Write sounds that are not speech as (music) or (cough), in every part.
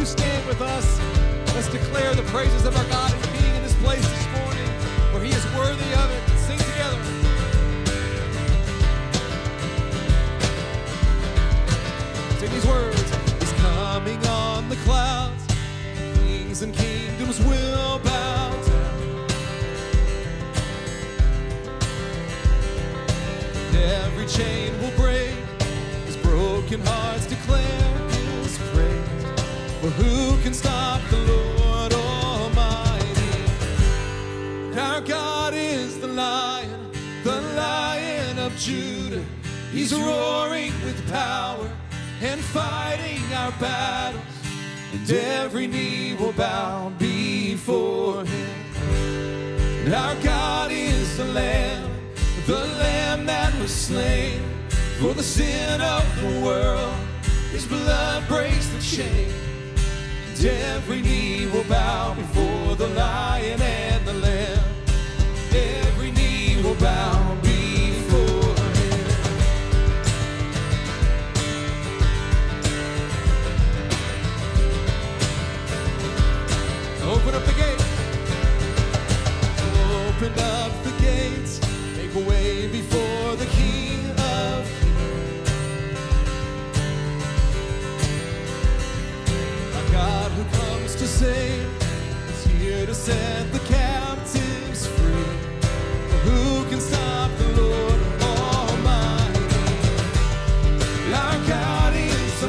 you stand with us? Let's declare the praises of our God and being in this place this morning, for He is worthy of it. Sing together. Sing these words. He's coming on the clouds. Kings and kingdoms will bow down. Every chain will break. His broken hearts declare. For who can stop the Lord Almighty? Our God is the lion, the lion of Judah. He's roaring with power and fighting our battles. And every knee will bow before him. And our God is the Lamb, the Lamb that was slain for the sin of the world. His blood breaks the chain. Every knee will bow before the lion and the lamb. Every knee will bow before him. Open up the gates. Open up the gates. Make a way before the King here to set the captives free. Who can stop the Lord Almighty? Our God is the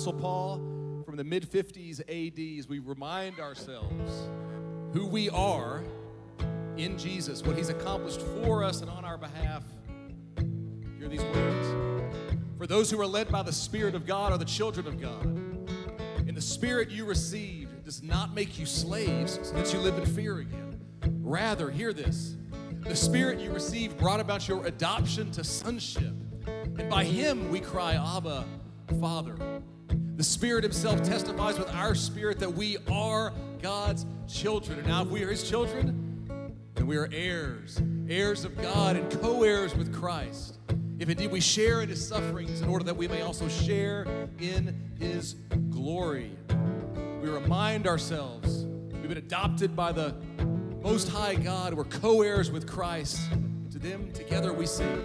Apostle Paul from the mid 50s AD as we remind ourselves who we are in Jesus, what he's accomplished for us and on our behalf. Hear these words. For those who are led by the Spirit of God are the children of God. And the Spirit you received does not make you slaves since you live in fear again. Rather, hear this the Spirit you received brought about your adoption to sonship. And by Him we cry, Abba, Father. The Spirit Himself testifies with our spirit that we are God's children. And now, if we are His children, then we are heirs, heirs of God and co heirs with Christ. If indeed we share in His sufferings, in order that we may also share in His glory. We remind ourselves we've been adopted by the Most High God. We're co heirs with Christ. To them, together we sing.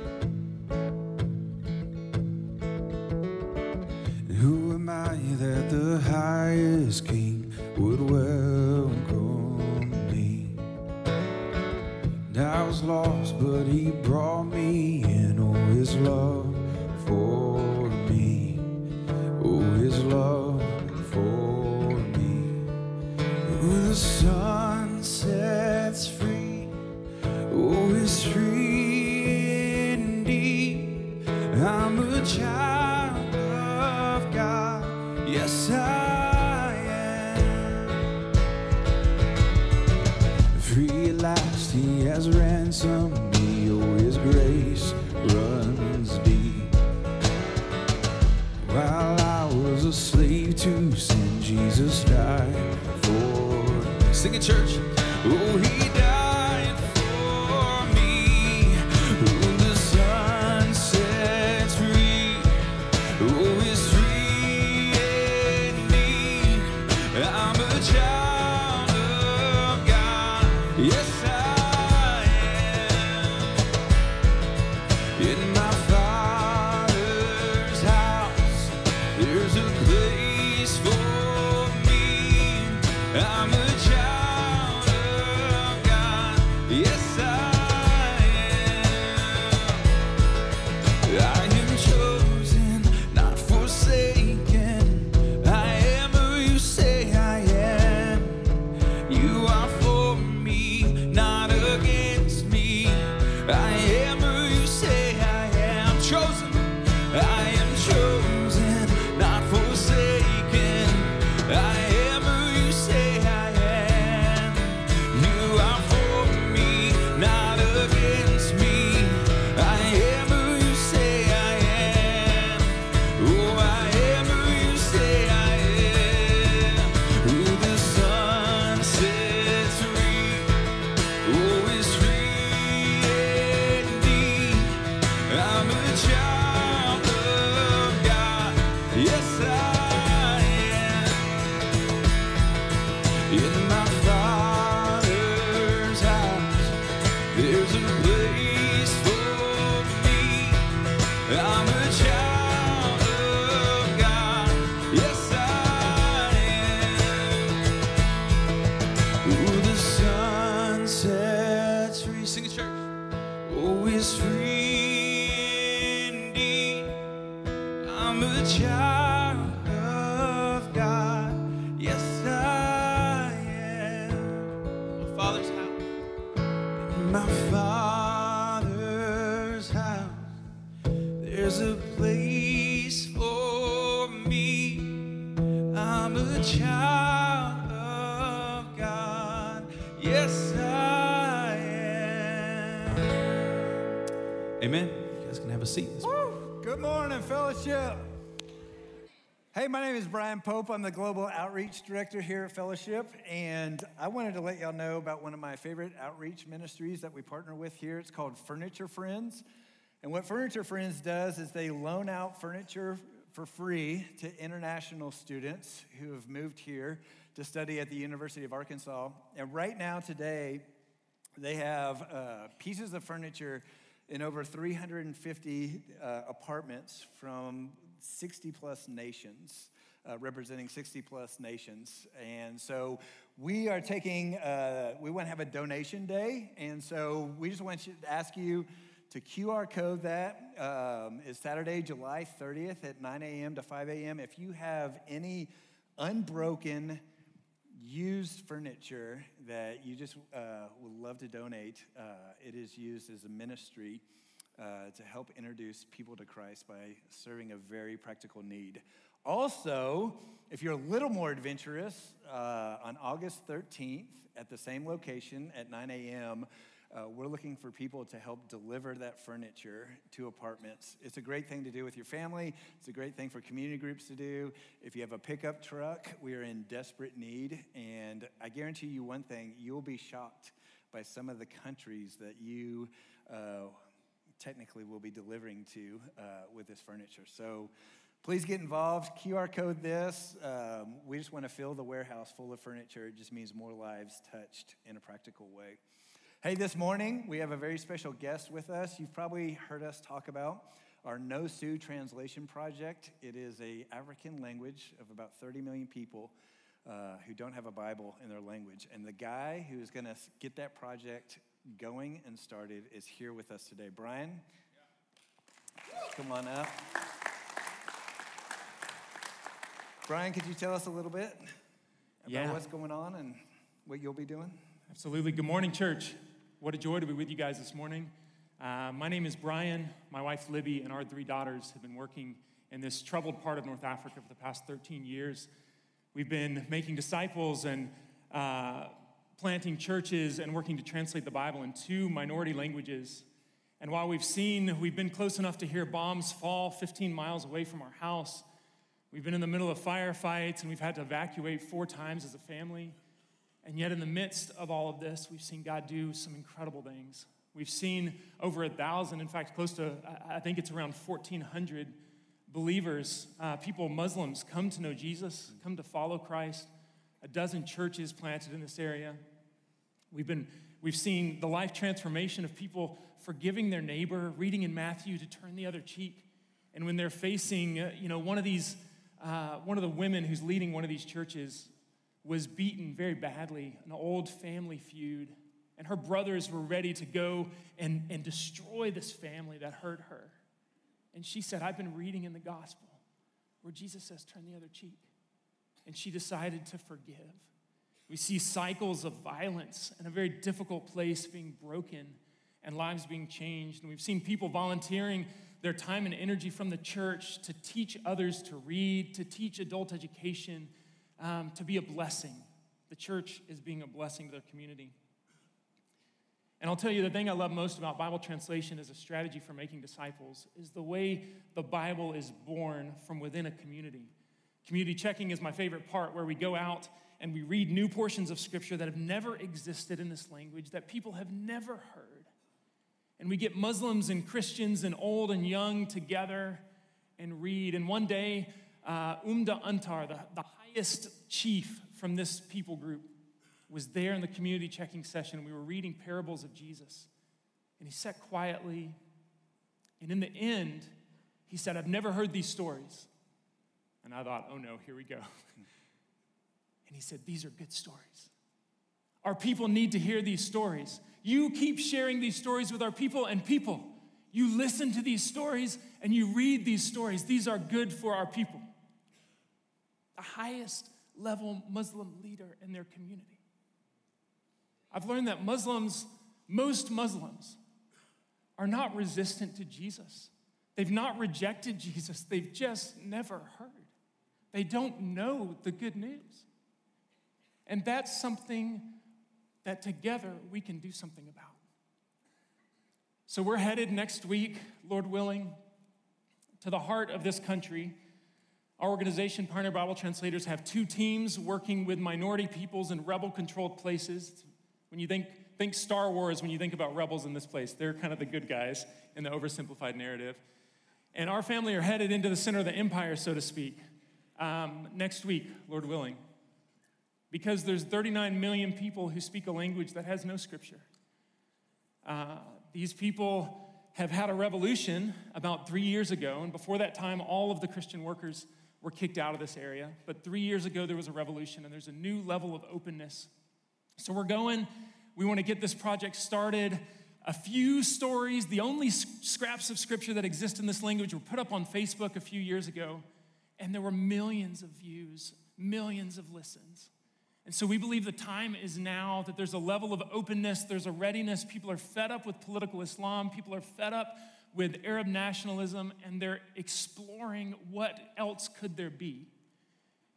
Who that the highest king would welcome me? And I was lost, but he brought me in. Oh, his love for me. Oh, his love for me. Who the Son sets free. Oh, is free indeed. I'm a child I am. Last, He has ransomed me. Oh, His grace runs deep. While I was a slave to sin, Jesus died for me. Sing it, church. I'm name is Brian Pope. I'm the Global Outreach Director here at Fellowship, and I wanted to let y'all know about one of my favorite outreach ministries that we partner with here. It's called Furniture Friends. And what Furniture Friends does is they loan out furniture for free to international students who have moved here to study at the University of Arkansas. And right now, today, they have uh, pieces of furniture in over 350 uh, apartments from 60 plus nations, uh, representing 60 plus nations. And so we are taking, uh, we want to have a donation day. And so we just want to ask you to QR code that. Um, it's Saturday, July 30th at 9 a.m. to 5 a.m. If you have any unbroken, used furniture that you just uh, would love to donate, uh, it is used as a ministry uh, to help introduce people to Christ by serving a very practical need. Also, if you're a little more adventurous, uh, on August 13th at the same location at 9 a.m., uh, we're looking for people to help deliver that furniture to apartments. It's a great thing to do with your family. It's a great thing for community groups to do. If you have a pickup truck, we are in desperate need. And I guarantee you one thing you'll be shocked by some of the countries that you uh, technically will be delivering to uh, with this furniture. So Please get involved. QR code this. Um, we just want to fill the warehouse full of furniture. It just means more lives touched in a practical way. Hey, this morning we have a very special guest with us. You've probably heard us talk about our No Sue translation project. It is a African language of about 30 million people uh, who don't have a Bible in their language. And the guy who is going to get that project going and started is here with us today. Brian, come on up. Brian, could you tell us a little bit about Yeah. what's going on and what you'll be doing? Absolutely. Good morning, church. What a joy to be with you guys this morning. Uh, my name is Brian. My wife Libby and our three daughters have been working in this troubled part of North Africa for the past 13 years. We've been making disciples and uh, planting churches and working to translate the Bible in two minority languages. And while we've seen, we've been close enough to hear bombs fall 15 miles away from our house. We've been in the middle of firefights and we've had to evacuate four times as a family. And yet, in the midst of all of this, we've seen God do some incredible things. We've seen over a thousand, in fact, close to, I think it's around 1,400 believers, uh, people, Muslims, come to know Jesus, come to follow Christ. A dozen churches planted in this area. We've, been, we've seen the life transformation of people forgiving their neighbor, reading in Matthew to turn the other cheek. And when they're facing, uh, you know, one of these, uh, one of the women who's leading one of these churches was beaten very badly, an old family feud. And her brothers were ready to go and, and destroy this family that hurt her. And she said, I've been reading in the gospel where Jesus says, turn the other cheek. And she decided to forgive. We see cycles of violence and a very difficult place being broken and lives being changed. And we've seen people volunteering their time and energy from the church to teach others to read, to teach adult education, um, to be a blessing. The church is being a blessing to their community. And I'll tell you the thing I love most about Bible translation as a strategy for making disciples is the way the Bible is born from within a community. Community checking is my favorite part, where we go out and we read new portions of Scripture that have never existed in this language, that people have never heard. And we get Muslims and Christians and old and young together and read. And one day, uh, Umda Antar, the, the highest chief from this people group, was there in the community checking session. We were reading parables of Jesus. And he sat quietly. And in the end, he said, I've never heard these stories. And I thought, oh no, here we go. (laughs) and he said, These are good stories. Our people need to hear these stories. You keep sharing these stories with our people, and people, you listen to these stories and you read these stories. These are good for our people. The highest level Muslim leader in their community. I've learned that Muslims, most Muslims, are not resistant to Jesus. They've not rejected Jesus, they've just never heard. They don't know the good news. And that's something that together we can do something about. So we're headed next week, Lord willing, to the heart of this country. Our organization, Pioneer Bible Translators, have two teams working with minority peoples in rebel controlled places. When you think, think Star Wars, when you think about rebels in this place, they're kind of the good guys in the oversimplified narrative. And our family are headed into the center of the empire, so to speak, um, next week, Lord willing because there's 39 million people who speak a language that has no scripture. Uh, these people have had a revolution about three years ago, and before that time, all of the Christian workers were kicked out of this area. But three years ago, there was a revolution, and there's a new level of openness. So we're going, we want to get this project started. A few stories, the only scraps of scripture that exist in this language were put up on Facebook a few years ago, and there were millions of views, millions of listens. And so we believe the time is now, that there's a level of openness, there's a readiness. People are fed up with political Islam, people are fed up with Arab nationalism, and they're exploring what else could there be.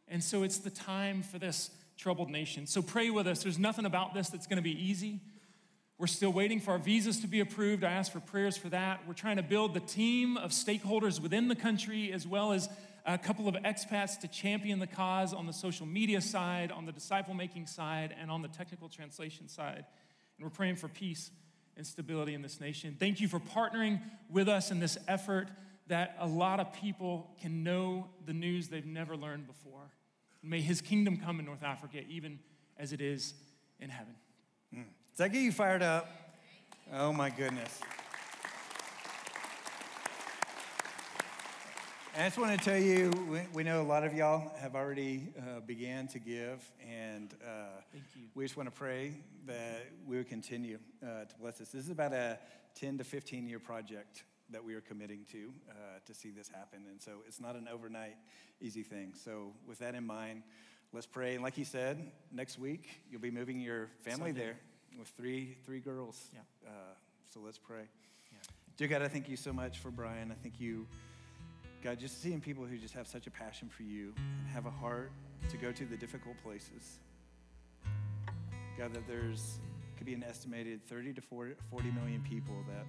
And so it's the time for this troubled nation. So pray with us. There's nothing about this that's going to be easy. We're still waiting for our visas to be approved. I ask for prayers for that. We're trying to build the team of stakeholders within the country as well as a couple of expats to champion the cause on the social media side, on the disciple making side, and on the technical translation side. And we're praying for peace and stability in this nation. Thank you for partnering with us in this effort. that a lot of people can know the news they've never learned before. May his kingdom come in North Africa, even as it is in heaven. Does that get you fired up? Oh my goodness. I just want to tell you, we, we know a lot of y'all have already uh, began to give, and uh, Thank you. we just want to pray that we would continue uh, to bless this. This is about a 10 to 15 year project that we are committing to uh, to see this happen, and so it's not an overnight easy thing. So with that in mind, let's pray. And like he said, next week you'll be moving your family Sunday. there with three three girls. Yeah. Uh, so let's pray. Yeah. Dear God, I thank you so much for Brian. I thank you, God, just seeing people who just have such a passion for you and have a heart to go to the difficult places. God, that there's could be an estimated 30 to 40 40 million people that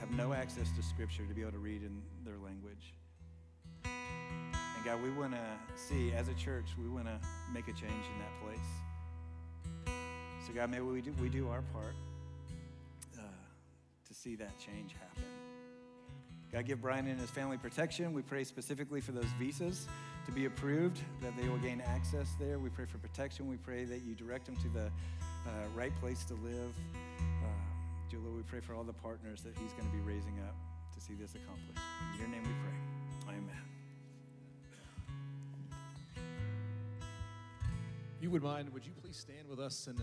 have no access to Scripture to be able to read in their language. And God, we want to see, as a church, we want to make a change in that place. So, God, may we do, we do our part uh, to see that change happen. God, give Brian and his family protection. We pray specifically for those visas to be approved, that they will gain access there. We pray for protection. We pray that you direct them to the uh, right place to live. Uh, Lord, we pray for all the partners that he's going to be raising up to see this accomplished. In your name we pray. Amen. You would mind, would you please stand with us? And uh,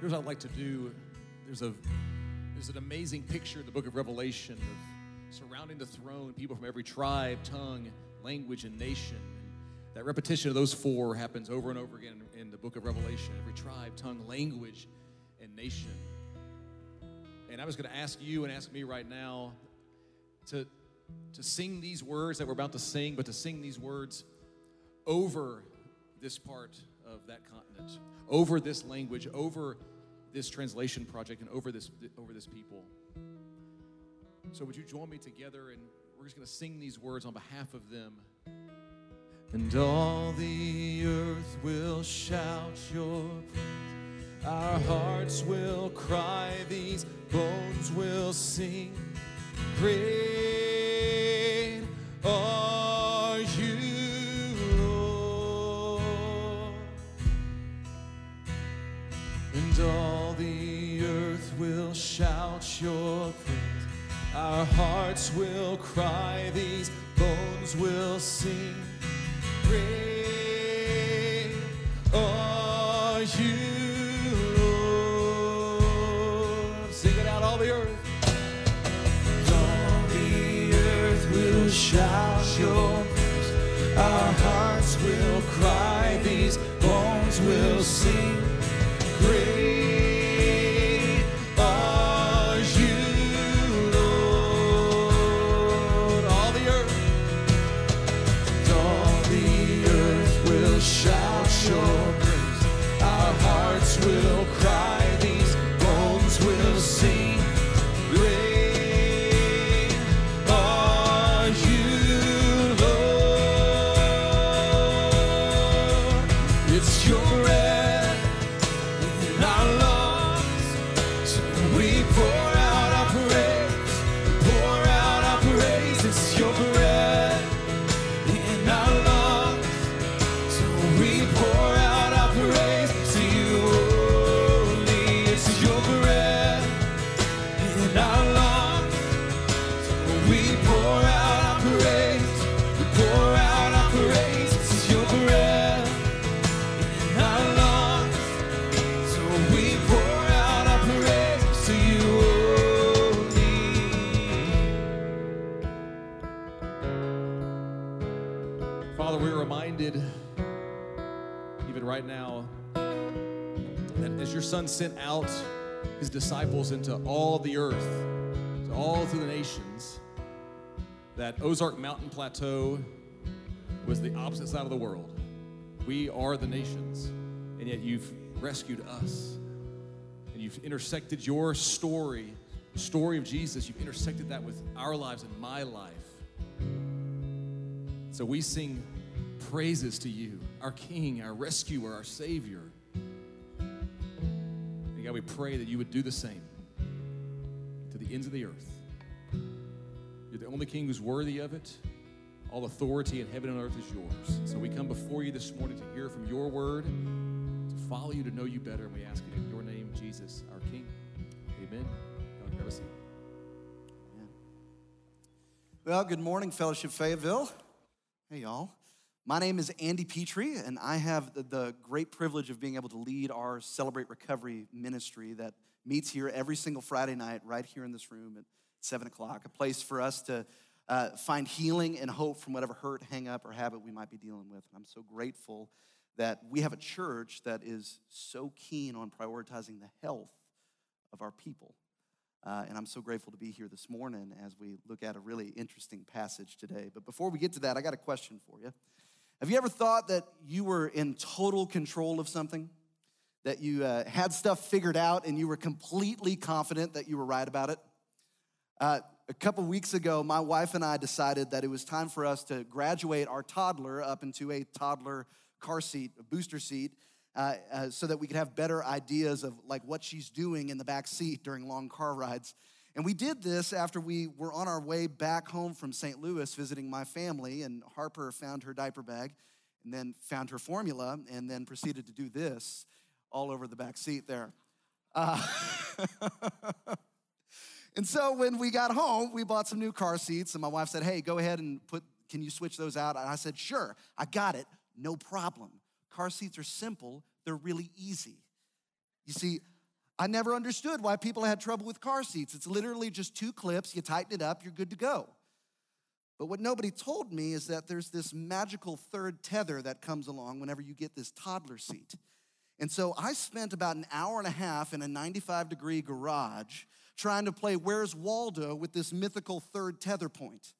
here's what I'd like to do. There's a there's an amazing picture in the book of Revelation of surrounding the throne, people from every tribe, tongue, language, and nation. That repetition of those four happens over and over again in the book of Revelation. Every tribe, tongue, language, and nation. And I was going to ask you and ask me right now to to sing these words that we're about to sing, but to sing these words over this part of that continent, over this language, over this translation project, and over this over this people. So would you join me together and we're just going to sing these words on behalf of them. And all the earth will shout your praise. Our hearts will cry, these bones will sing. Great are you, Lord. And all Our hearts will cry, these bones will sing. Great are you, Lord. Sing it out, all the earth. All the earth will shout your praise. Our hearts will cry, these bones will sing. Great sent out his disciples into all the earth, to all through the nations, that Ozark Mountain Plateau was the opposite side of the world. We are the nations, and yet you've rescued us. And you've intersected your story, the story of Jesus, you've intersected that with our lives and my life. So we sing praises to you, our King, our rescuer, our Savior. God, we pray that you would do the same to the ends of the earth. You're the only king who's worthy of it. All authority in heaven and earth is yours. So we come before you this morning to hear from your word, to follow you, to know you better, and we ask it in your name, Jesus, our King. Amen. God, grab a seat. Well, good morning, Fellowship Fayetteville. Hey, y'all. My name is Andy Petrie, and I have the, great privilege of being able to lead our Celebrate Recovery ministry that meets here every single Friday night, right here in this room at 7 o'clock, a place for us to uh, find healing and hope from whatever hurt, hang up, or habit we might be dealing with. And I'm so grateful that we have a church that is so keen on prioritizing the health of our people. Uh, and I'm so grateful to be here this morning as we look at a really interesting passage today. But before we get to that, I got a question for you. Have you ever thought that you were in total control of something? That you uh, had stuff figured out and you were completely confident that you were right about it? Uh, a couple weeks ago, my wife and I decided that it was time for us to graduate our toddler up into a toddler car seat, a booster seat, uh, uh, so that we could have better ideas of like what she's doing in the back seat during long car rides. And we did this after we were on our way back home from St. Louis visiting my family, and Harper found her diaper bag and then found her formula and then proceeded to do this all over the back seat there. Uh, (laughs) and so when we got home, we bought some new car seats, and my wife said, Hey, go ahead and put, can you switch those out? And I said, Sure, I got it, no problem. Car seats are simple, they're really easy. You see, I never understood why people had trouble with car seats. It's literally just two clips, you tighten it up, you're good to go. But what nobody told me is that there's this magical third tether that comes along whenever you get this toddler seat. And so I spent about an hour and a half in a 95 degree garage trying to play Where's Waldo with this mythical third tether point.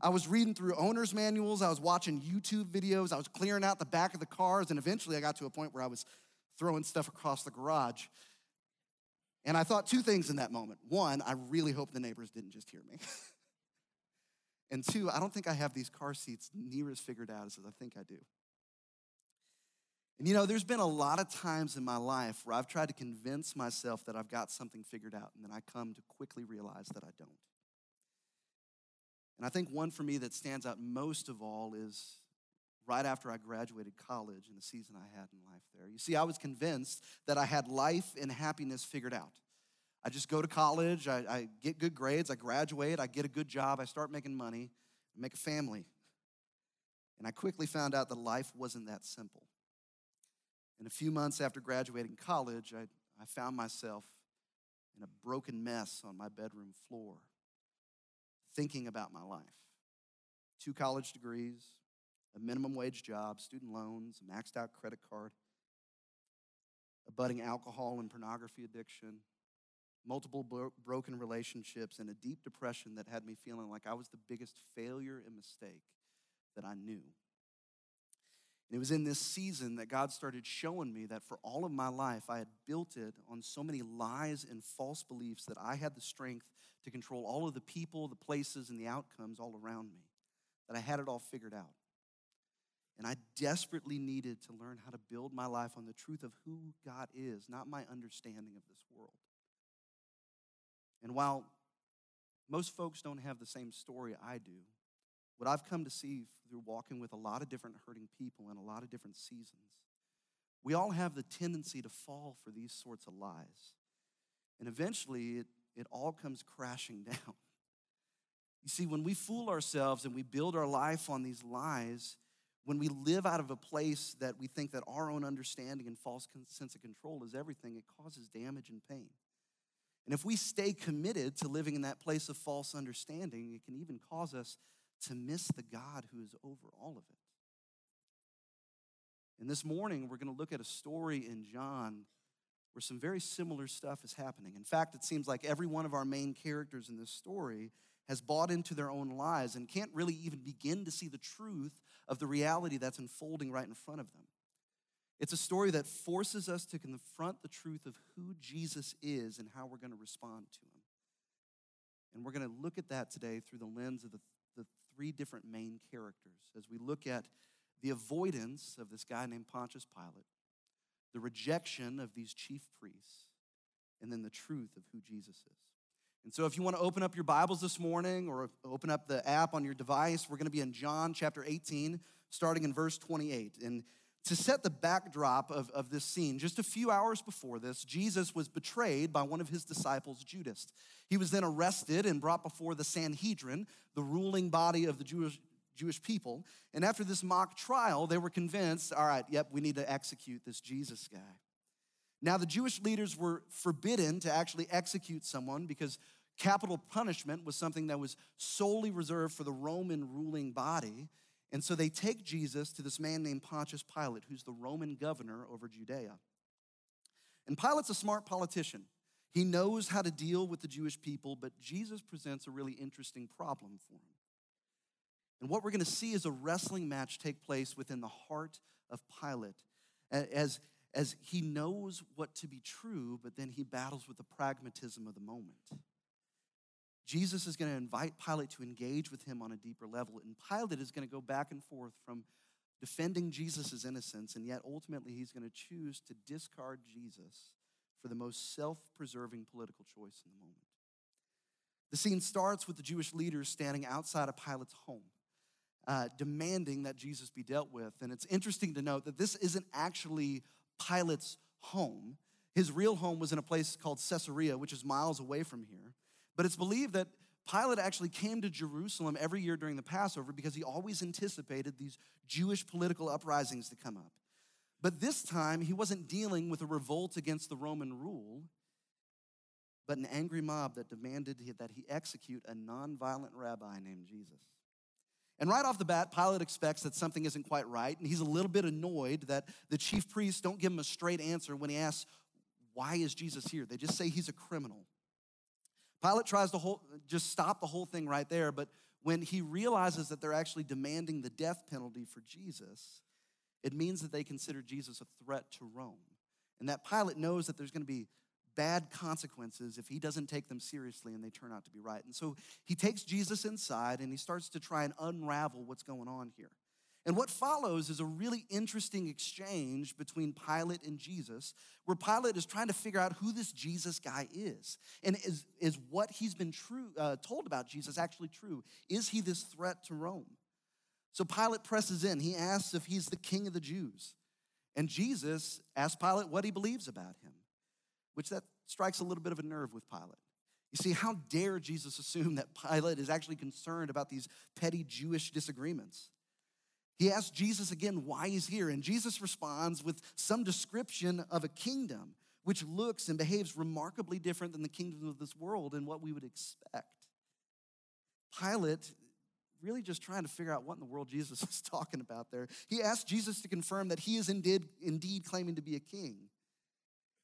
I was reading through owner's manuals, I was watching YouTube videos, I was clearing out the back of the cars, and eventually I got to a point where I was throwing stuff across the garage. And I thought two things in that moment. One, I really hope the neighbors didn't just hear me. (laughs) and two, I don't think I have these car seats near as figured out as I think I do. And you know, there's been a lot of times in my life where I've tried to convince myself that I've got something figured out, and then I come to quickly realize that I don't. And I think one for me that stands out most of all is right after I graduated college and the season I had in life there. You see, I was convinced that I had life and happiness figured out. I just go to college, I, I get good grades, I graduate, I get a good job, I start making money, make a family. And I quickly found out that life wasn't that simple. And a few months after graduating college, I, I found myself in a broken mess on my bedroom floor thinking about my life. Two college degrees, a minimum wage job, student loans, a maxed out credit card, a budding alcohol and pornography addiction, multiple bro- broken relationships, and a deep depression that had me feeling like I was the biggest failure and mistake that I knew. And it was in this season that God started showing me that for all of my life, I had built it on so many lies and false beliefs that I had the strength to control all of the people, the places, and the outcomes all around me, that I had it all figured out. And I desperately needed to learn how to build my life on the truth of who God is, not my understanding of this world. And while most folks don't have the same story I do, what I've come to see through walking with a lot of different hurting people in a lot of different seasons, we all have the tendency to fall for these sorts of lies. And eventually, it, it all comes crashing (laughs) down. You see, when we fool ourselves and we build our life on these lies, when we live out of a place that we think that our own understanding and false sense of control is everything, it causes damage and pain. And if we stay committed to living in that place of false understanding, it can even cause us to miss the God who is over all of it. And this morning, we're going to look at a story in John where some very similar stuff is happening. In fact, it seems like every one of our main characters in this story has bought into their own lies and can't really even begin to see the truth of the reality that's unfolding right in front of them. It's a story that forces us to confront the truth of who Jesus is and how we're going to respond to him. And we're going to look at that today through the lens of the three different main characters as we look at the avoidance of this guy named Pontius Pilate, the rejection of these chief priests, and then the truth of who Jesus is. And so, if you want to open up your Bibles this morning or open up the app on your device, we're going to be in John chapter 18, starting in verse 28. And to set the backdrop of, of this scene, just a few hours before this, Jesus was betrayed by one of his disciples, Judas. He was then arrested and brought before the Sanhedrin, the ruling body of the Jewish, Jewish people. And after this mock trial, they were convinced all right, yep, we need to execute this Jesus guy. Now, the Jewish leaders were forbidden to actually execute someone because capital punishment was something that was solely reserved for the Roman ruling body. And so they take Jesus to this man named Pontius Pilate, who's the Roman governor over Judea. And Pilate's a smart politician. He knows how to deal with the Jewish people, but Jesus presents a really interesting problem for him. And what we're going to see is a wrestling match take place within the heart of Pilate as, as he knows what to be true, but then he battles with the pragmatism of the moment. Jesus is going to invite Pilate to engage with him on a deeper level, and Pilate is going to go back and forth from defending Jesus' innocence, and yet ultimately he's going to choose to discard Jesus for the most self preserving political choice in the moment. The scene starts with the Jewish leaders standing outside of Pilate's home, uh, demanding that Jesus be dealt with. And it's interesting to note that this isn't actually Pilate's home. His real home was in a place called Caesarea, which is miles away from here. But it's believed that Pilate actually came to Jerusalem every year during the Passover because he always anticipated these Jewish political uprisings to come up. But this time, he wasn't dealing with a revolt against the Roman rule, but an angry mob that demanded that he execute a nonviolent rabbi named Jesus. And right off the bat, Pilate expects that something isn't quite right, and he's a little bit annoyed that the chief priests don't give him a straight answer when he asks, Why is Jesus here? They just say he's a criminal. Pilate tries to just stop the whole thing right there, but when he realizes that they're actually demanding the death penalty for Jesus, it means that they consider Jesus a threat to Rome. And that Pilate knows that there's going to be bad consequences if he doesn't take them seriously and they turn out to be right. And so he takes Jesus inside and he starts to try and unravel what's going on here. And what follows is a really interesting exchange between Pilate and Jesus, where Pilate is trying to figure out who this Jesus guy is. And is, is what he's been true, uh, told about Jesus actually true? Is he this threat to Rome? So Pilate presses in. He asks if he's the king of the Jews. And Jesus asks Pilate what he believes about him, which that strikes a little bit of a nerve with Pilate. You see, how dare Jesus assume that Pilate is actually concerned about these petty Jewish disagreements? He asks Jesus again why he's here, and Jesus responds with some description of a kingdom which looks and behaves remarkably different than the kingdom of this world and what we would expect. Pilate really just trying to figure out what in the world Jesus (laughs) is talking about there. He asks Jesus to confirm that he is indeed, indeed claiming to be a king.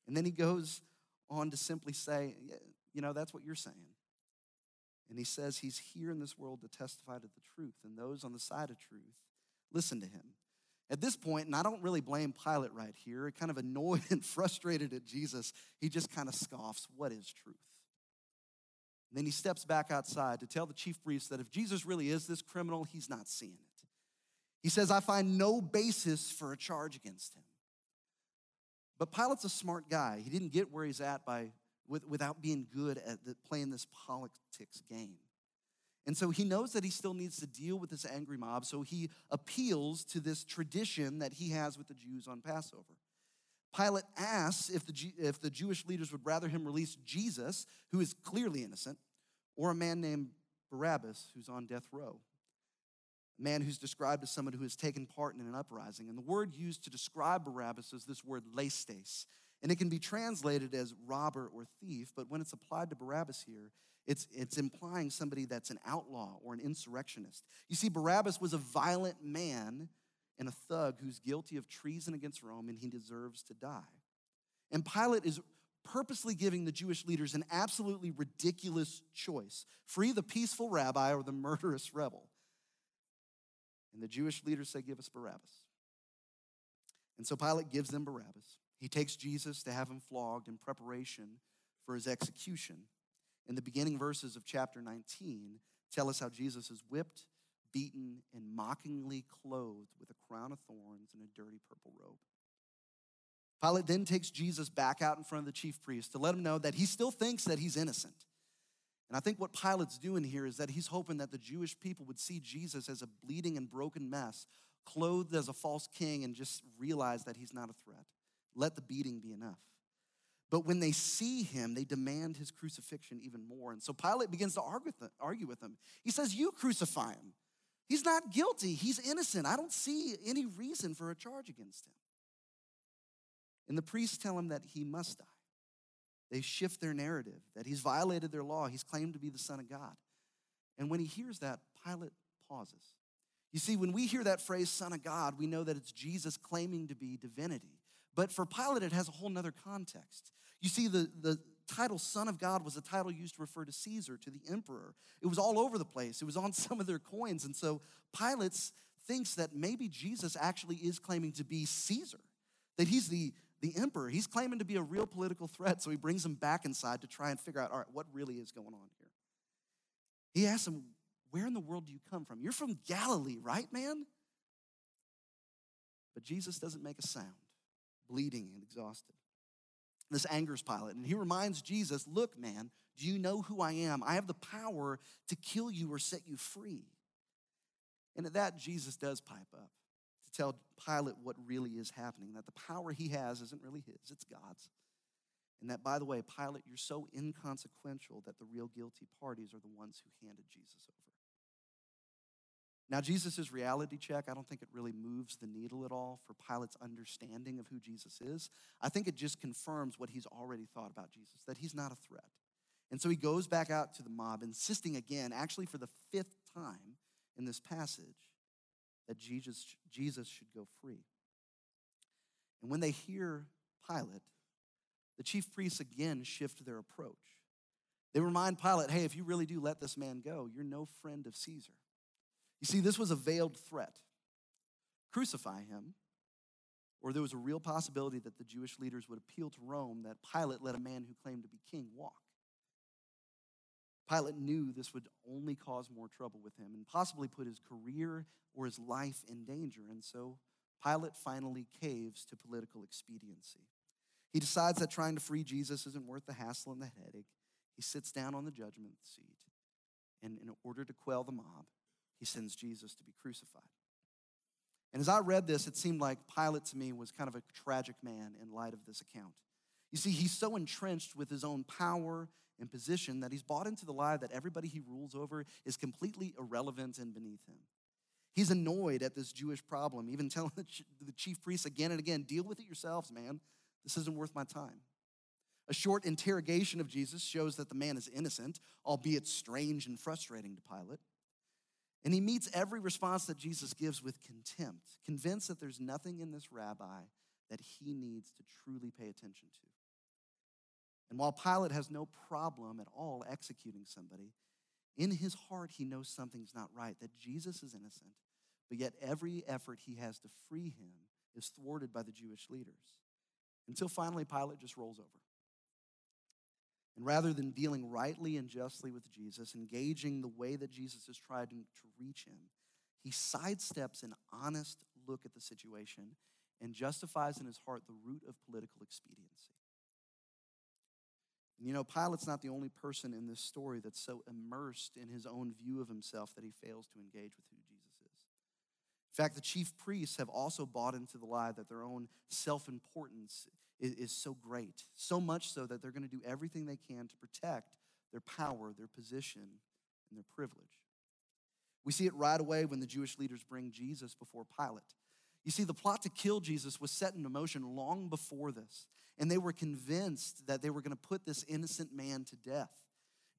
And then he goes on to simply say, You know, that's what you're saying. And he says he's here in this world to testify to the truth, and those on the side of truth listen to him. At this point, and I don't really blame Pilate right here, kind of (laughs) annoyed and frustrated at Jesus, he just kind of scoffs, What is truth? And then he steps back outside to tell the chief priests that if Jesus really is this criminal, he's not seeing it. He says, I find no basis for a charge against him. But Pilate's a smart guy. He didn't get where he's at by, with, without being good at the, playing this politics game. And so he knows that he still needs to deal with this angry mob, so he appeals to this tradition that he has with the Jews on Passover. Pilate asks if the, if the Jewish leaders would rather him release Jesus, who is clearly innocent, or a man named Barabbas, who's on death row. Man who's described as someone who has taken part in an uprising. And the word used to describe Barabbas is this word leistes. And it can be translated as robber or thief, but when it's applied to Barabbas here, it's, it's implying somebody that's an outlaw or an insurrectionist. You see, Barabbas was a violent man and a thug who's guilty of treason against Rome and he deserves to die. And Pilate is purposely giving the Jewish leaders an absolutely ridiculous choice free the peaceful rabbi or the murderous rebel. And the Jewish leaders say, Give us Barabbas. And so Pilate gives them Barabbas. He takes Jesus to have him flogged in preparation for his execution. In the beginning verses of chapter 19, tell us how Jesus is whipped beaten, and mockingly clothed with a crown of thorns and a dirty purple robe. Pilate then takes Jesus back out in front of the chief priest to let him know that he still thinks that he's innocent. And I think what Pilate's doing here is that he's hoping that the Jewish people would see Jesus as a bleeding and broken mess, clothed as a false king, and just realize that he's not a threat. Let the beating be enough. But when they see him, they demand his crucifixion even more. And so Pilate begins to argue with them. He says, You crucify him. He's not guilty, he's innocent. I don't see any reason for a charge against him. And the priests tell him that he must die. They shift their narrative that he's violated their law, he's claimed to be the Son of God. And when he hears that, Pilate pauses. You see, when we hear that phrase, Son of God, we know that it's Jesus claiming to be divinity. But for Pilate, it has a whole nother context. You see, the, the title Son of God was a title used to refer to Caesar, to the emperor. It was all over the place, it was on (laughs) some of their coins. And so Pilate thinks that maybe Jesus actually is claiming to be Caesar, that he's the, the emperor. He's claiming to be a real political threat. So he brings him back inside to try and figure out, all right, what really is going on here. He asks him, Where in the world do you come from? You're from Galilee, right, man? But Jesus doesn't make a sound, bleeding and exhausted. This angers Pilate, and he reminds Jesus, Look, man, do you know who I am? I have the power to kill you or set you free. And at that, Jesus does pipe up to tell Pilate what really is happening that the power he has isn't really his, it's God's. And that, by the way, Pilate, you're so inconsequential that the real guilty parties are the ones who handed Jesus over. Now, Jesus' reality check, I don't think it really moves the needle at all for Pilate's understanding of who Jesus is. I think it just confirms what he's already thought about Jesus, that he's not a threat. And so he goes back out to the mob, insisting again, actually for the fifth time in this passage, that Jesus, Jesus should go free. And when they hear Pilate, the chief priests again shift their approach. They remind Pilate, hey, if you really do let this man go, you're no friend of Caesar. You see, this was a veiled threat crucify him, or there was a real possibility that the Jewish leaders would appeal to Rome that Pilate let a man who claimed to be king walk. Pilate knew this would only cause more trouble with him and possibly put his career or his life in danger. And so Pilate finally caves to political expediency. He decides that trying to free Jesus isn't worth the hassle and the headache. He sits down on the judgment seat, and in order to quell the mob, he sends Jesus to be crucified. And as I read this, it seemed like Pilate to me was kind of a tragic man in light of this account. You see, he's so entrenched with his own power and position that he's bought into the lie that everybody he rules over is completely irrelevant and beneath him. He's annoyed at this Jewish problem, even (laughs) telling the chief priests again and again, deal with it yourselves, man. This isn't worth my time. A short interrogation of Jesus shows that the man is innocent, albeit strange and frustrating to Pilate. And he meets every response that Jesus gives with contempt, convinced that there's nothing in this rabbi that he needs to truly pay attention to. And while Pilate has no problem at all executing somebody, in his heart he knows something's not right, that Jesus is innocent, but yet every effort he has to free him is thwarted by the Jewish leaders. Until finally Pilate just rolls over. And rather than dealing rightly and justly with Jesus, engaging the way that Jesus has tried to, reach him, he sidesteps an honest look at the situation and justifies in his heart the root of political expediency. You know, Pilate's not the only person in this story that's so immersed in his own view of himself that he fails to engage with who Jesus is. In fact, the chief priests have also bought into the lie that their own self importance is, is so great, so much so that they're going to do everything they can to protect their power, their position, and their privilege. We see it right away when the Jewish leaders bring Jesus before Pilate. You see, the plot to kill Jesus was set in motion long before this, and they were convinced that they were going to put this innocent man to death.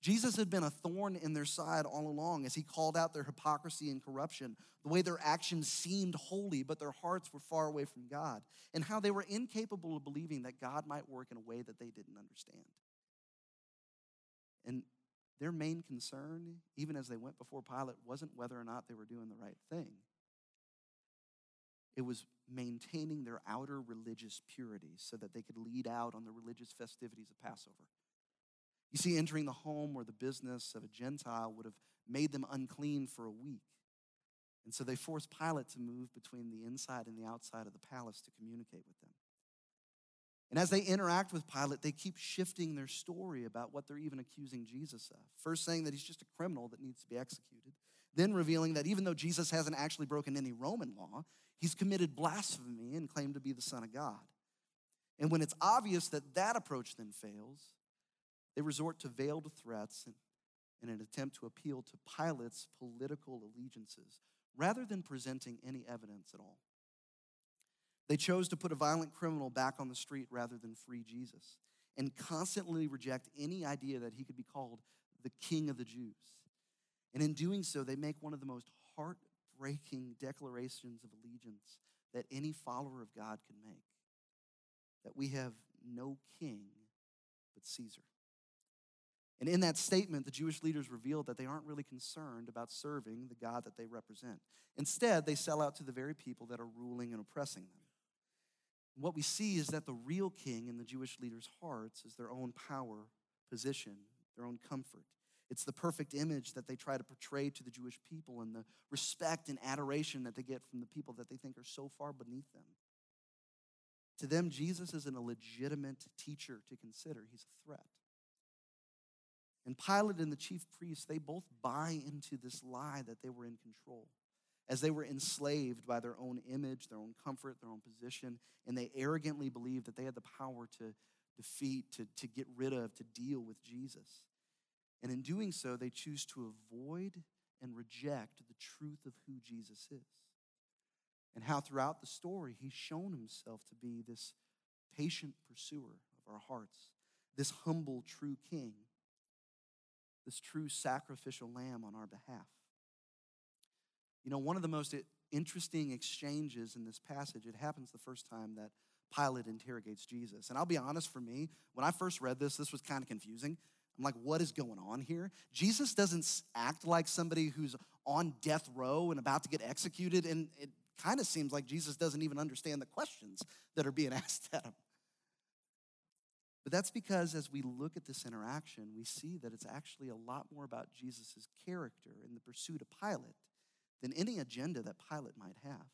Jesus had been a thorn in their side all along as he called out their hypocrisy and corruption, the way their actions seemed holy, but their hearts were far away from God, and how they were incapable of believing that God might work in a way that they didn't understand. And their main concern, even as they went before Pilate, wasn't whether or not they were doing the right thing. It was maintaining their outer religious purity so that they could lead out on the religious festivities of Passover. You see, entering the home or the business of a Gentile would have made them unclean for a week. And so they forced Pilate to move between the inside and the outside of the palace to communicate with them. And as they interact with Pilate, they keep shifting their story about what they're even accusing Jesus of. First, saying that he's just a criminal that needs to be executed, then revealing that even though Jesus hasn't actually broken any Roman law, he's committed blasphemy and claimed to be the Son of God. And when it's obvious that that approach then fails, they resort to veiled threats in an attempt to appeal to Pilate's political allegiances rather than presenting any evidence at all. They chose to put a violent criminal back on the street rather than free Jesus and constantly reject any idea that he could be called the king of the Jews. And in doing so, they make one of the most heartbreaking declarations of allegiance that any follower of God can make that we have no king but Caesar. And in that statement, the Jewish leaders revealed that they aren't really concerned about serving the God that they represent. Instead, they sell out to the very people that are ruling and oppressing them. What we see is that the real king in the Jewish leaders' hearts is their own power, position, their own comfort. It's the perfect image that they try to portray to the Jewish people and the respect and adoration that they get from the people that they think are so far beneath them. To them, Jesus isn't a legitimate teacher to consider, he's a threat. And Pilate and the chief priests, they both buy into this lie that they were in control as they were enslaved by their own image, their own comfort, their own position, and they arrogantly believed that they had the power to defeat, to, to get rid of, to deal with Jesus. And in doing so, they choose to avoid and reject the truth of who Jesus is. And how throughout the story, he's shown himself to be this patient pursuer of our hearts, this humble, true king, this true sacrificial lamb on our behalf. You know, one of the most interesting exchanges in this passage, it happens the first time that Pilate interrogates Jesus. And I'll be honest, for me, when I first read this, this was kind of confusing. I'm like, what is going on here? Jesus doesn't act like somebody who's on death row and about to get executed. And it kind of seems like Jesus doesn't even understand the questions that are being (laughs) asked at him. But that's because as we look at this interaction, we see that it's actually a lot more about Jesus' character in the pursuit of Pilate than any agenda that Pilate might have.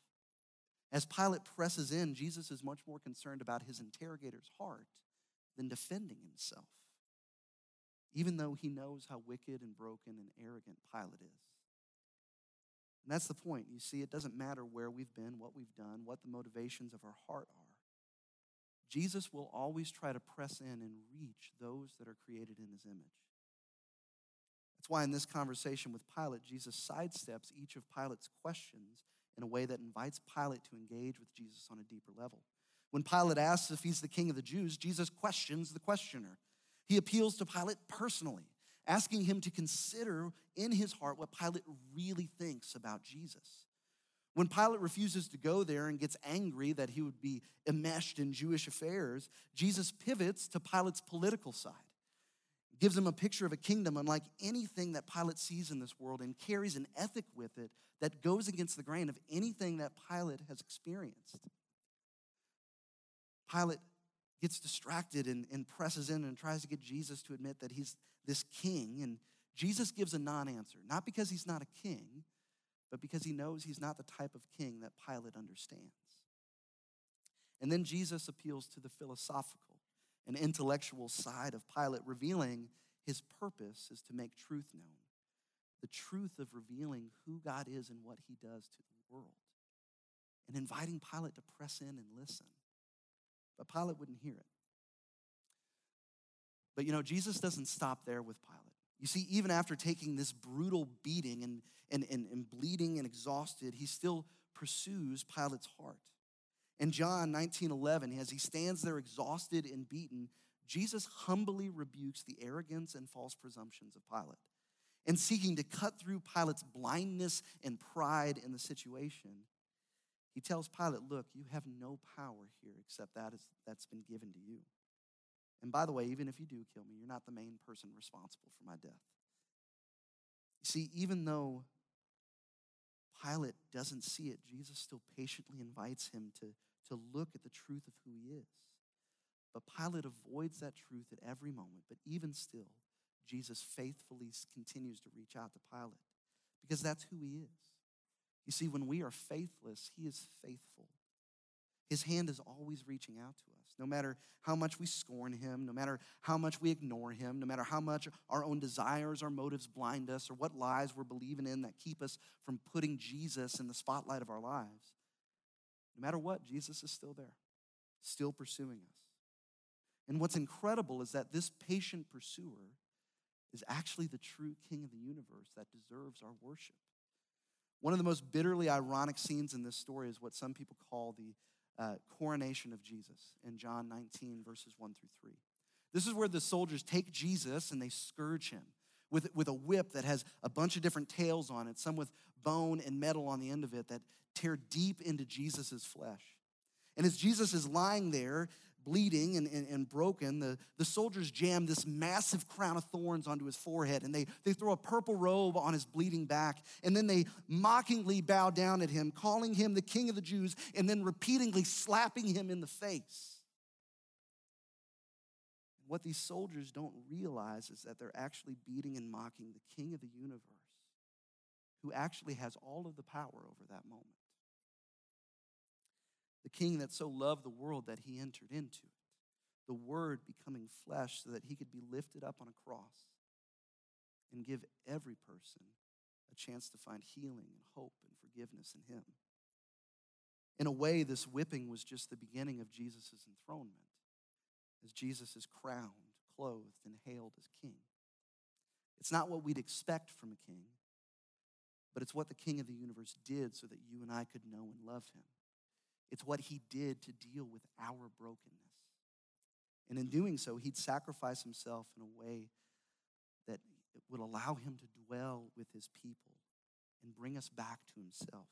As Pilate presses in, Jesus is much more concerned about his interrogator's heart than defending himself, even though he knows how wicked and broken and arrogant Pilate is. And that's the point. You see, it doesn't matter where we've been, what we've done, what the motivations of our heart are. Jesus will always try to press in and reach those that are created in his image. That's why in this conversation with Pilate, Jesus sidesteps each of Pilate's questions in a way that invites Pilate to engage with Jesus on a deeper level. When Pilate asks if he's the king of the Jews, Jesus questions the questioner. He appeals to Pilate personally, asking him to consider in his heart what Pilate really thinks about Jesus. When Pilate refuses to go there and gets angry that he would be enmeshed in Jewish affairs, Jesus pivots to Pilate's political side gives him a picture of a kingdom unlike anything that Pilate sees in this world and carries an ethic with it that goes against the grain of anything that Pilate has experienced. Pilate gets distracted and, and presses in and tries to get Jesus to admit that he's this king. And Jesus gives a non answer, not because he's not a king, but because he knows he's not the type of king that Pilate understands. And then Jesus appeals to the philosophical and intellectual side of Pilate, revealing his purpose is to make truth known. The truth of revealing who God is and what he does to the world. And inviting Pilate to press in and listen. But Pilate wouldn't hear it. But you know, Jesus doesn't stop there with Pilate. You see, even after taking this brutal beating and, and, and, and bleeding and exhausted, he still pursues Pilate's heart. In John 19 11, as he stands there exhausted and beaten, Jesus humbly rebukes the arrogance and false presumptions of Pilate. And seeking to cut through Pilate's blindness and pride in the situation, he tells Pilate, Look, you have no power here except that is, that's been given to you. And by the way, even if you do kill me, you're not the main person responsible for my death. You see, even though Pilate doesn't see it, Jesus still patiently invites him to to look at the truth of who he is. But Pilate avoids that truth at every moment. But even still, Jesus faithfully continues to reach out to Pilate because that's who he is. You see, when we are faithless, he is faithful. His hand is always reaching out to us. No matter how much we scorn him, no matter how much we ignore him, no matter how much our own desires, our motives blind us, or what lies we're believing in that keep us from putting Jesus in the spotlight of our lives, no matter what, Jesus is still there, still pursuing us. And what's incredible is that this patient pursuer is actually the true king of the universe that deserves our worship. One of the most bitterly ironic scenes in this story is what some people call the uh, coronation of Jesus in John 19, verses 1 through 3. This is where the soldiers take Jesus and they scourge him with, with a whip that has a bunch of different tails on it, some with bone and metal on the end of it that tear deep into Jesus' flesh. And as Jesus is lying there, bleeding and, and, and, broken, the, the soldiers jam this massive crown of thorns onto his forehead and they, they throw a purple robe on his bleeding back. And then they mockingly bow down at him, calling him the king of the Jews, and then repeatedly slapping him in the face. What these soldiers don't realize is that they're actually beating and mocking the king of the universe, who actually has all of the power over that moment the king that so loved the world that he entered into it, the word becoming flesh so that he could be lifted up on a cross and give every person a chance to find healing and hope and forgiveness in him. In a way, this whipping was just the beginning of Jesus' enthronement as Jesus is crowned, clothed, and hailed as king. It's not what we'd expect from a king, but it's what the king of the universe did so that you and I could know and love him. It's what he did to deal with our brokenness. And in doing so, he'd sacrifice himself in a way that would allow him to dwell with his people and bring us back to himself.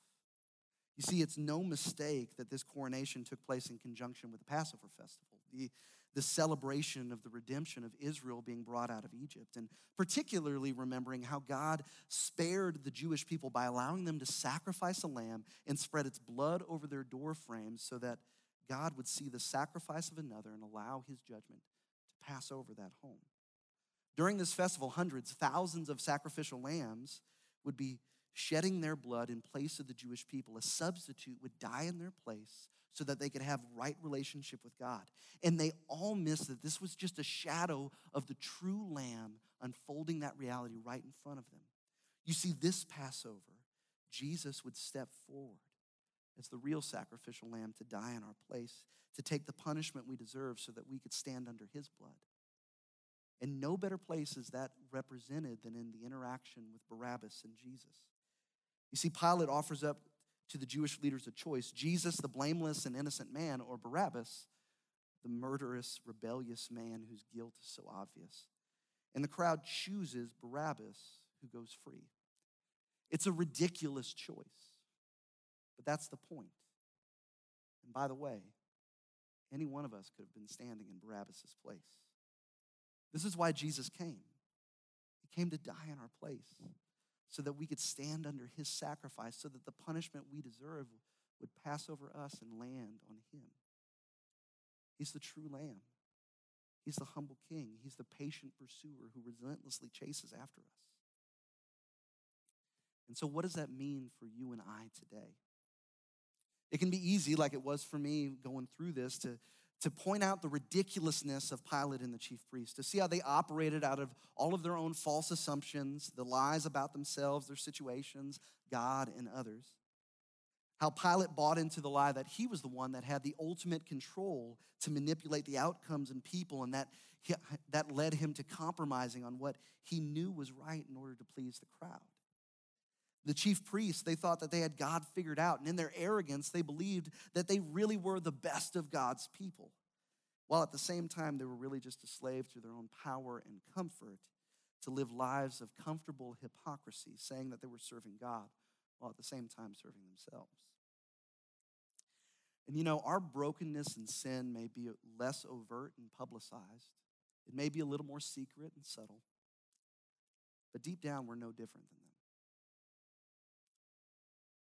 You see, it's no mistake that this coronation took place in conjunction with the Passover festival. The, the celebration of the redemption of Israel being brought out of Egypt, and particularly remembering how God spared the Jewish people by allowing them to sacrifice a lamb and spread its blood over their door frames so that God would see the sacrifice of another and allow his judgment to pass over that home. During this festival, hundreds, thousands of sacrificial lambs would be shedding their blood in place of the Jewish people. A substitute would die in their place so that they could have right relationship with God. And they all missed that this was just a shadow of the true lamb unfolding that reality right in front of them. You see, this Passover, Jesus would step forward as the real sacrificial lamb to die in our place, to take the punishment we deserve so that we could stand under his blood. And no better place is that represented than in the interaction with Barabbas and Jesus. You see, Pilate offers up to the Jewish leaders a choice Jesus, the blameless and innocent man, or Barabbas, the murderous, rebellious man whose guilt is so obvious. And the crowd chooses Barabbas, who goes free. It's a ridiculous choice, but that's the point. And by the way, any one of us could have been standing in Barabbas' place. This is why Jesus came. He came to die in our place so that we could stand under his sacrifice, so that the punishment we deserve would pass over us and land on him. He's the true lamb. He's the humble king. He's the patient pursuer who relentlessly chases after us. And so, what does that mean for you and I today? It can be easy, like it was for me going through this, to, to point out the ridiculousness of Pilate and the chief priests, to see how they operated out of all of their own false assumptions, the lies about themselves, their situations, God, and others. How Pilate bought into the lie that he was the one that had the ultimate control to manipulate the outcomes and people, and that, that led him to compromising on what he knew was right in order to please the crowd. The chief priests, they thought that they had God figured out. And in their arrogance, they believed that they really were the best of God's people. While at the same time, they were really just a slave to their own power and comfort to live lives of comfortable hypocrisy, saying that they were serving God while at the same time serving themselves. And you know, our brokenness and sin may be less overt and publicized, it may be a little more secret and subtle, but deep down, we're no different than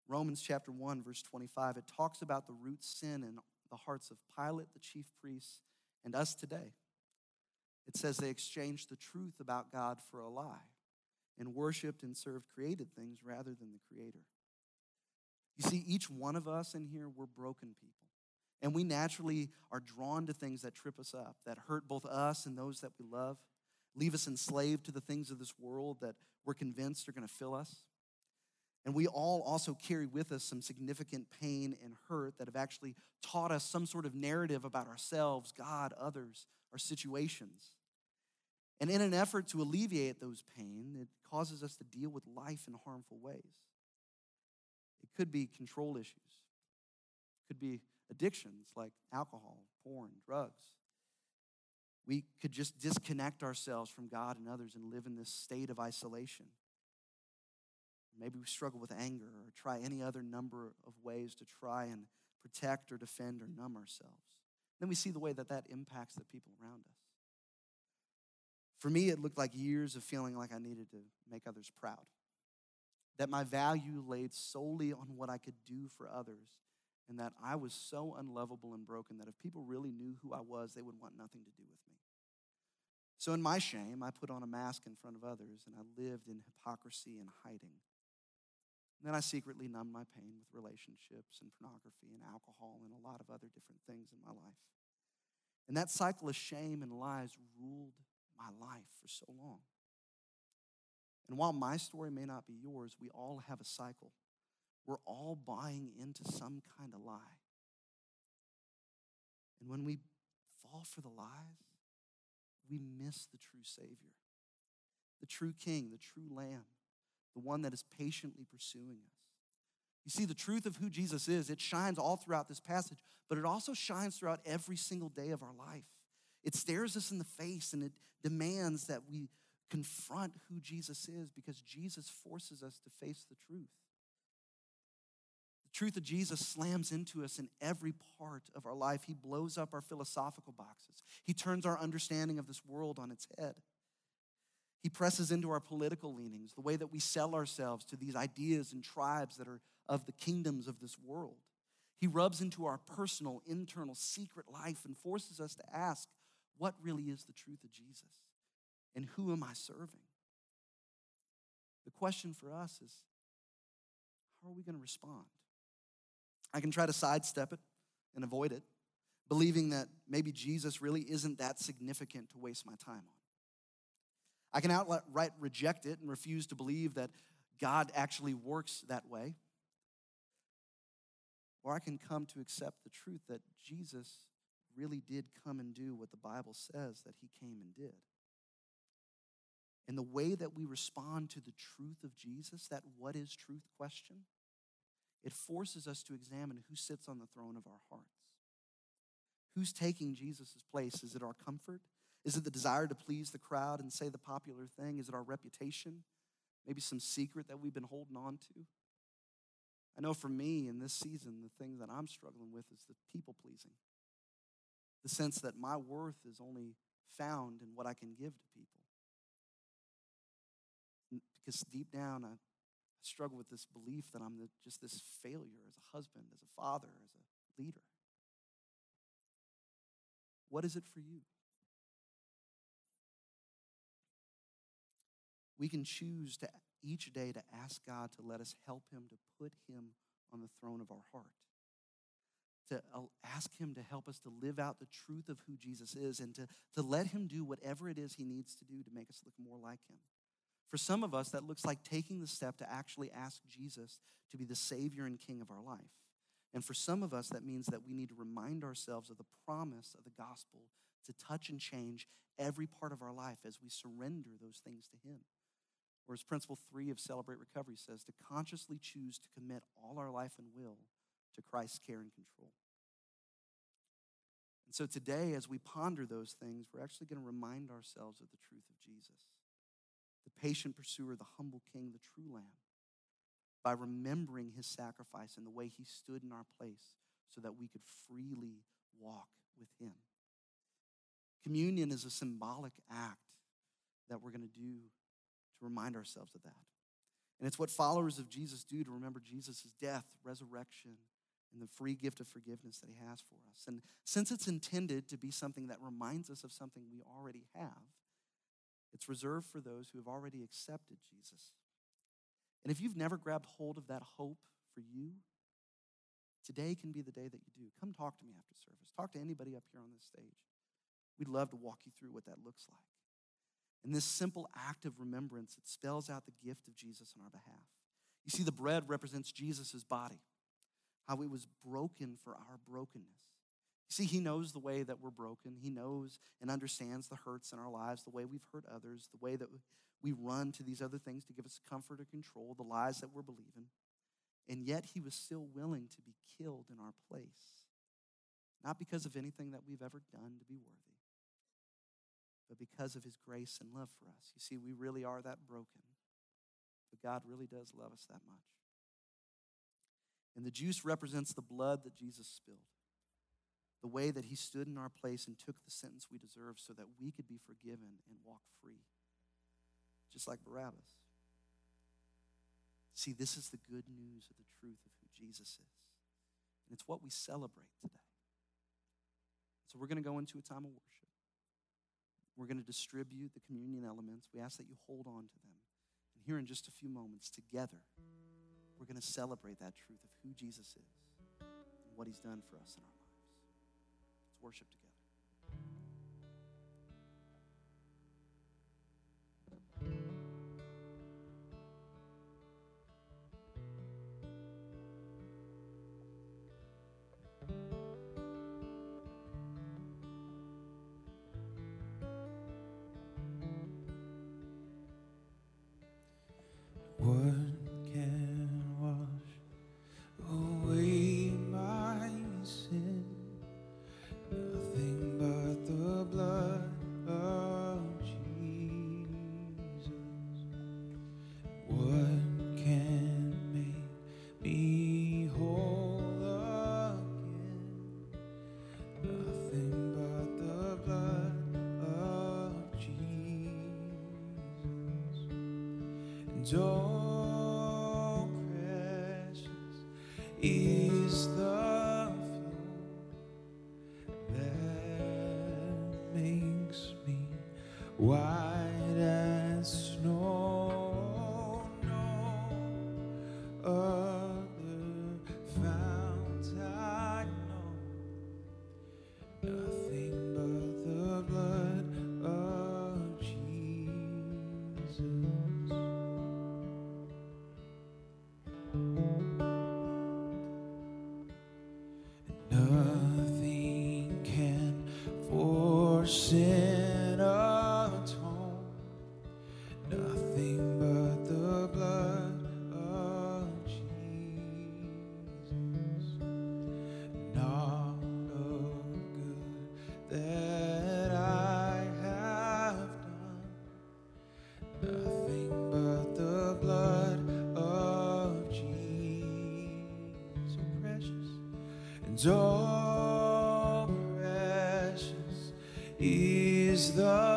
Romans chapter 1, verse 25, it talks about the root sin in the hearts of Pilate, the chief priests, and us today. It says they exchanged the truth about God for a lie and worshiped and served created things rather than the Creator. You see, each one of us in here, we're broken people. And we naturally are drawn to things that trip us up, that hurt both us and those that we love, leave us enslaved to the things of this world that we're convinced are going to fill us. And we all also carry with us some significant pain and hurt that have actually taught us some sort of narrative about ourselves, God, others, our situations. And in an effort to alleviate those pain, it causes us to deal with life in harmful ways. It could be control issues, it could be addictions like alcohol, porn, drugs. We could just disconnect ourselves from God and others and live in this state of isolation. Maybe we struggle with anger or try any other number of ways to try and protect or defend or numb ourselves. Then we see the way that that impacts the people around us. For me, it looked like years of feeling like I needed to make others proud. That my value laid solely on what I could do for others, and that I was so unlovable and broken that if people really knew who I was, they would want nothing to do with me. So, in my shame, I put on a mask in front of others, and I lived in hypocrisy and hiding. And then I secretly numbed my pain with relationships and pornography and alcohol and a lot of other different things in my life. And that cycle of shame and lies ruled my life for so long. And while my story may not be yours, we all have a cycle. We're all buying into some kind of lie. And when we fall for the lies, we miss the true Savior, the true King, the true Lamb, the one that is patiently pursuing us. You see, the truth of who Jesus is, it shines all throughout this passage, but it also shines throughout every single day of our life. It stares us in the face and it demands that we confront who Jesus is because Jesus forces us to face the truth. The truth of Jesus slams into us in every part of our life. He blows up our philosophical boxes, He turns our understanding of this world on its head. He presses into our political leanings, the way that we sell ourselves to these ideas and tribes that are of the kingdoms of this world. He rubs into our personal, internal, secret life and forces us to ask what really is the truth of Jesus and who am I serving? The question for us is how are we going to respond? I can try to sidestep it and avoid it, believing that maybe Jesus really isn't that significant to waste my time on. I can outright reject it and refuse to believe that God actually works that way. Or I can come to accept the truth that Jesus really did come and do what the Bible says that he came and did. And the way that we respond to the truth of Jesus, that what is truth question, it forces us to examine who sits on the throne of our hearts. Who's taking Jesus' place? Is it our comfort? Is it the desire to please the crowd and say the popular thing? Is it our reputation? Maybe some secret that we've been holding on to? I know for me in this season, the thing that I'm struggling with is the people pleasing the sense that my worth is only found in what I can give to people. Because deep down, I struggle with this belief that I'm just this failure as a husband, as a father, as a leader. What is it for you? We can choose to each day to ask God to let us help him to put him on the throne of our heart to uh, ask Him to help us to live out the truth of who Jesus is and to, to let Him do whatever it is He needs to do to make us look more like Him. For some of us, that looks like taking the step to actually ask Jesus to be the Savior and King of our life. And for some of us, that means that we need to remind ourselves of the promise of the gospel to touch and change every part of our life as we surrender those things to Him. Or as principle three of Celebrate Recovery says, to consciously choose to commit all our life and will to Christ's care and control. And so today, as we ponder those things, we're actually going to remind ourselves of the truth of Jesus, the patient pursuer, the humble king, the true lamb, by remembering his sacrifice and the way he stood in our place so that we could freely walk with him. Communion is a symbolic act that we're going to do to remind ourselves of that. And it's what followers of Jesus do to remember Jesus' death, resurrection, and the free gift of forgiveness that He has for us. And since it's intended to be something that reminds us of something we already have, it's reserved for those who have already accepted Jesus. And if you've never grabbed hold of that hope for you, today can be the day that you do. Come talk to me after service. Talk to anybody up here on this stage. We'd love to walk you through what that looks like. And this simple act of remembrance, it spells out the gift of Jesus on our behalf. You see, the bread represents Jesus' body, how it was broken for our brokenness. You see, He knows the way that we're broken. He knows and understands the hurts in our lives, the way we've hurt others, the way that we run to these other things to give us comfort or control, the lies that we're believing. And yet, He was still willing to be killed in our place. Not because of anything that we've ever done to be worthy, but because of His grace and love for us. You see, we really are that broken, but God really does love us that much. And the juice represents the blood that Jesus spilled the way that he stood in our place and took the sentence we deserve so that we could be forgiven and walk free, just like Barabbas. See, this is the good news of the truth of who Jesus is. And it's what we celebrate today. So we're going to go into a time of worship. We're going to distribute the communion elements. We ask that you hold on to them. And here in just a few moments, together, we're going to celebrate that truth of who Jesus is and what he's done for us in our lives Let's worship together. Is the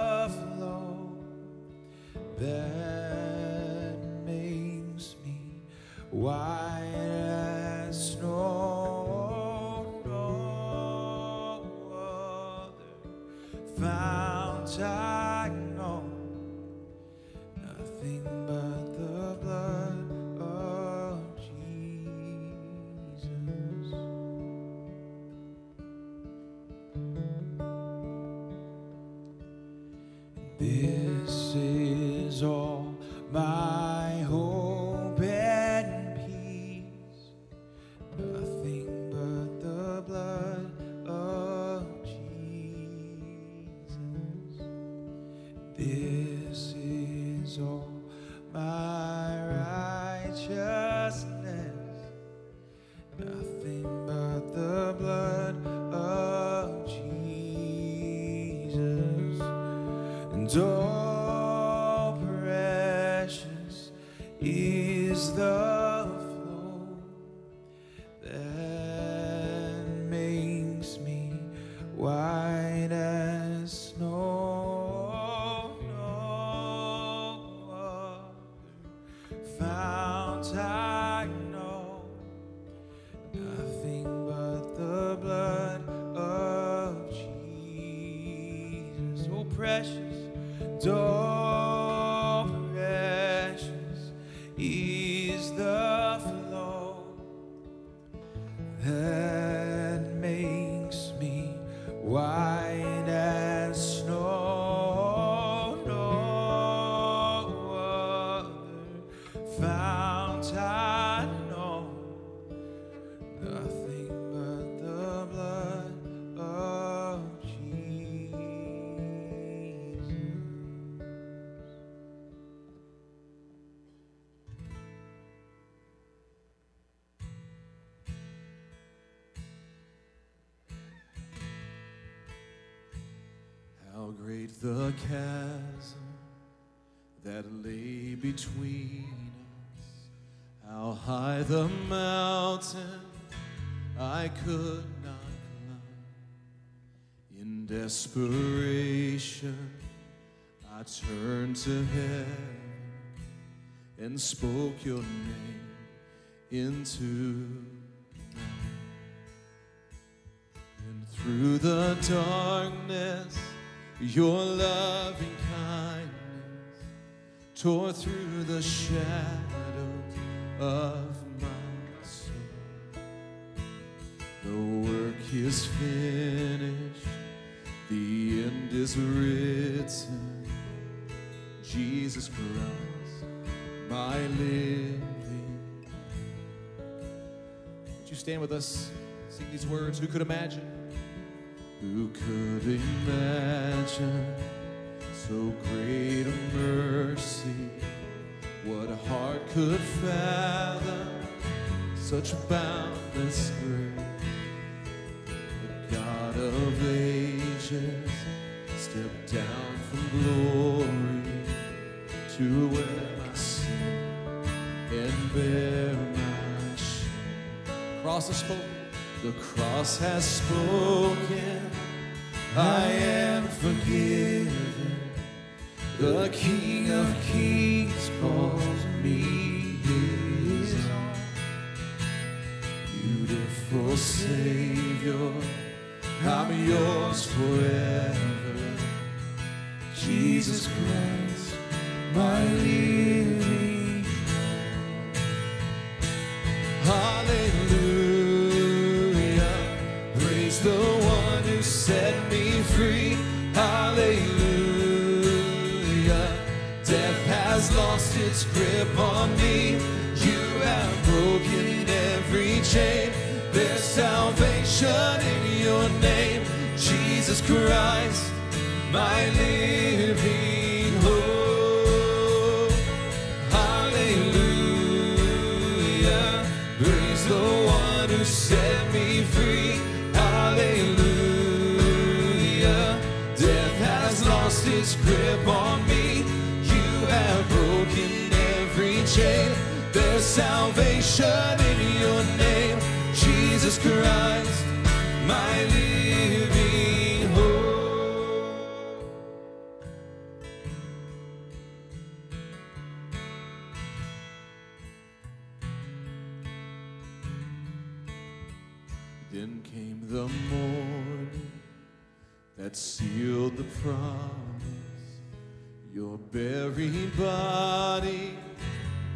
chasm that lay between us. How high the mountain I could not climb. In desperation, I turned to heaven and spoke your name into and through the darkness, your loving kindness tore through the shadows of my soul. The work is finished, the end is written. Jesus Christ, my living. Would you stand with us, sing these words? Who could imagine? Who could imagine so great a mercy? What a heart could fathom such boundless grace? The God of ages stepped down from glory to wear my sin and bear my shame. Cross has spoken. The cross has spoken. I am forgiven. The King of Kings calls me his own. Beautiful Savior, I'm yours forever. Jesus Christ, my living grip on me. You have broken every chain. There's salvation in your name. Jesus Christ, my living salvation in your name. Jesus Christ, my living hope. Then came the morning that sealed the promise. Your buried body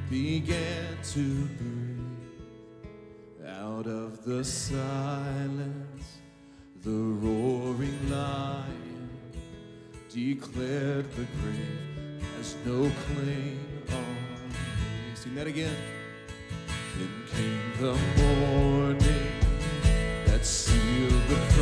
began to breathe out of the silence. The roaring lion declared the grave has no claim on me. Sing that again. Then came the morning that sealed the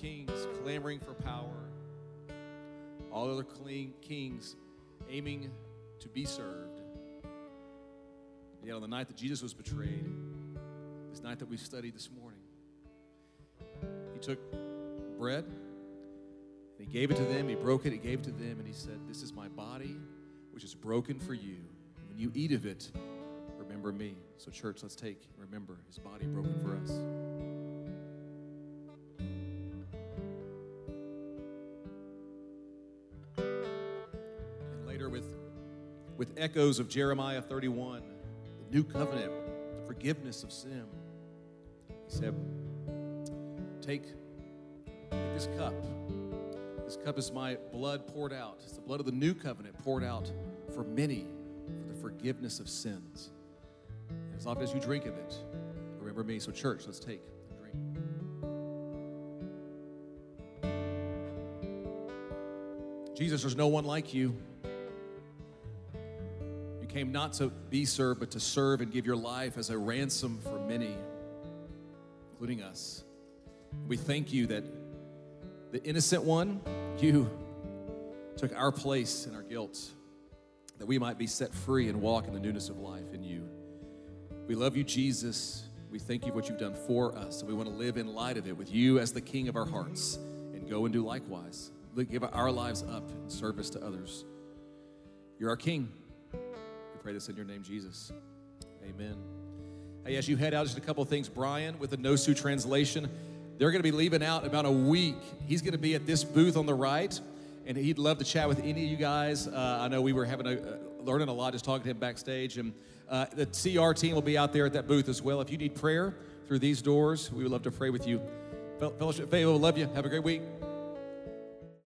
kings clamoring for power. All other kings aiming to be served. Yet on the night that Jesus was betrayed, this night that we studied this morning, he took bread and he gave it to them. He broke it, he gave it to them, and he said, This is my body, which is broken for you. When you eat of it, remember me. So, church, let's take remember his body broken for us. Echoes of Jeremiah 31, the new covenant, the forgiveness of sin, he said, Take, take this cup. This cup is my blood poured out. It's the blood of the new covenant poured out for many for the forgiveness of sins. As often as you drink of it, remember me. So, church, let's take drink. Jesus, there's no one like you. Came not to be served, but to serve and give your life as a ransom for many, including us. We thank you that the innocent one, you took our place in our guilt, that we might be set free and walk in the newness of life in you. We love you, Jesus. We thank you for what you've done for us, and we want to live in light of it with you as the King of our hearts and go and do likewise. Give our lives up in service to others. You're our King. Pray this in your name, Jesus. Amen. Hey, as you head out, just a couple of things. Brian with the Nosu translation, they're going to be leaving out about a week. He's going to be at this booth on the right, and he'd love to chat with any of you guys. Uh, I know we were having a, uh, learning a lot just talking to him backstage, and uh, the CR team will be out there at that booth as well. If you need prayer through these doors, we would love to pray with you. Fellowship, Faye, we love you. Have a great week.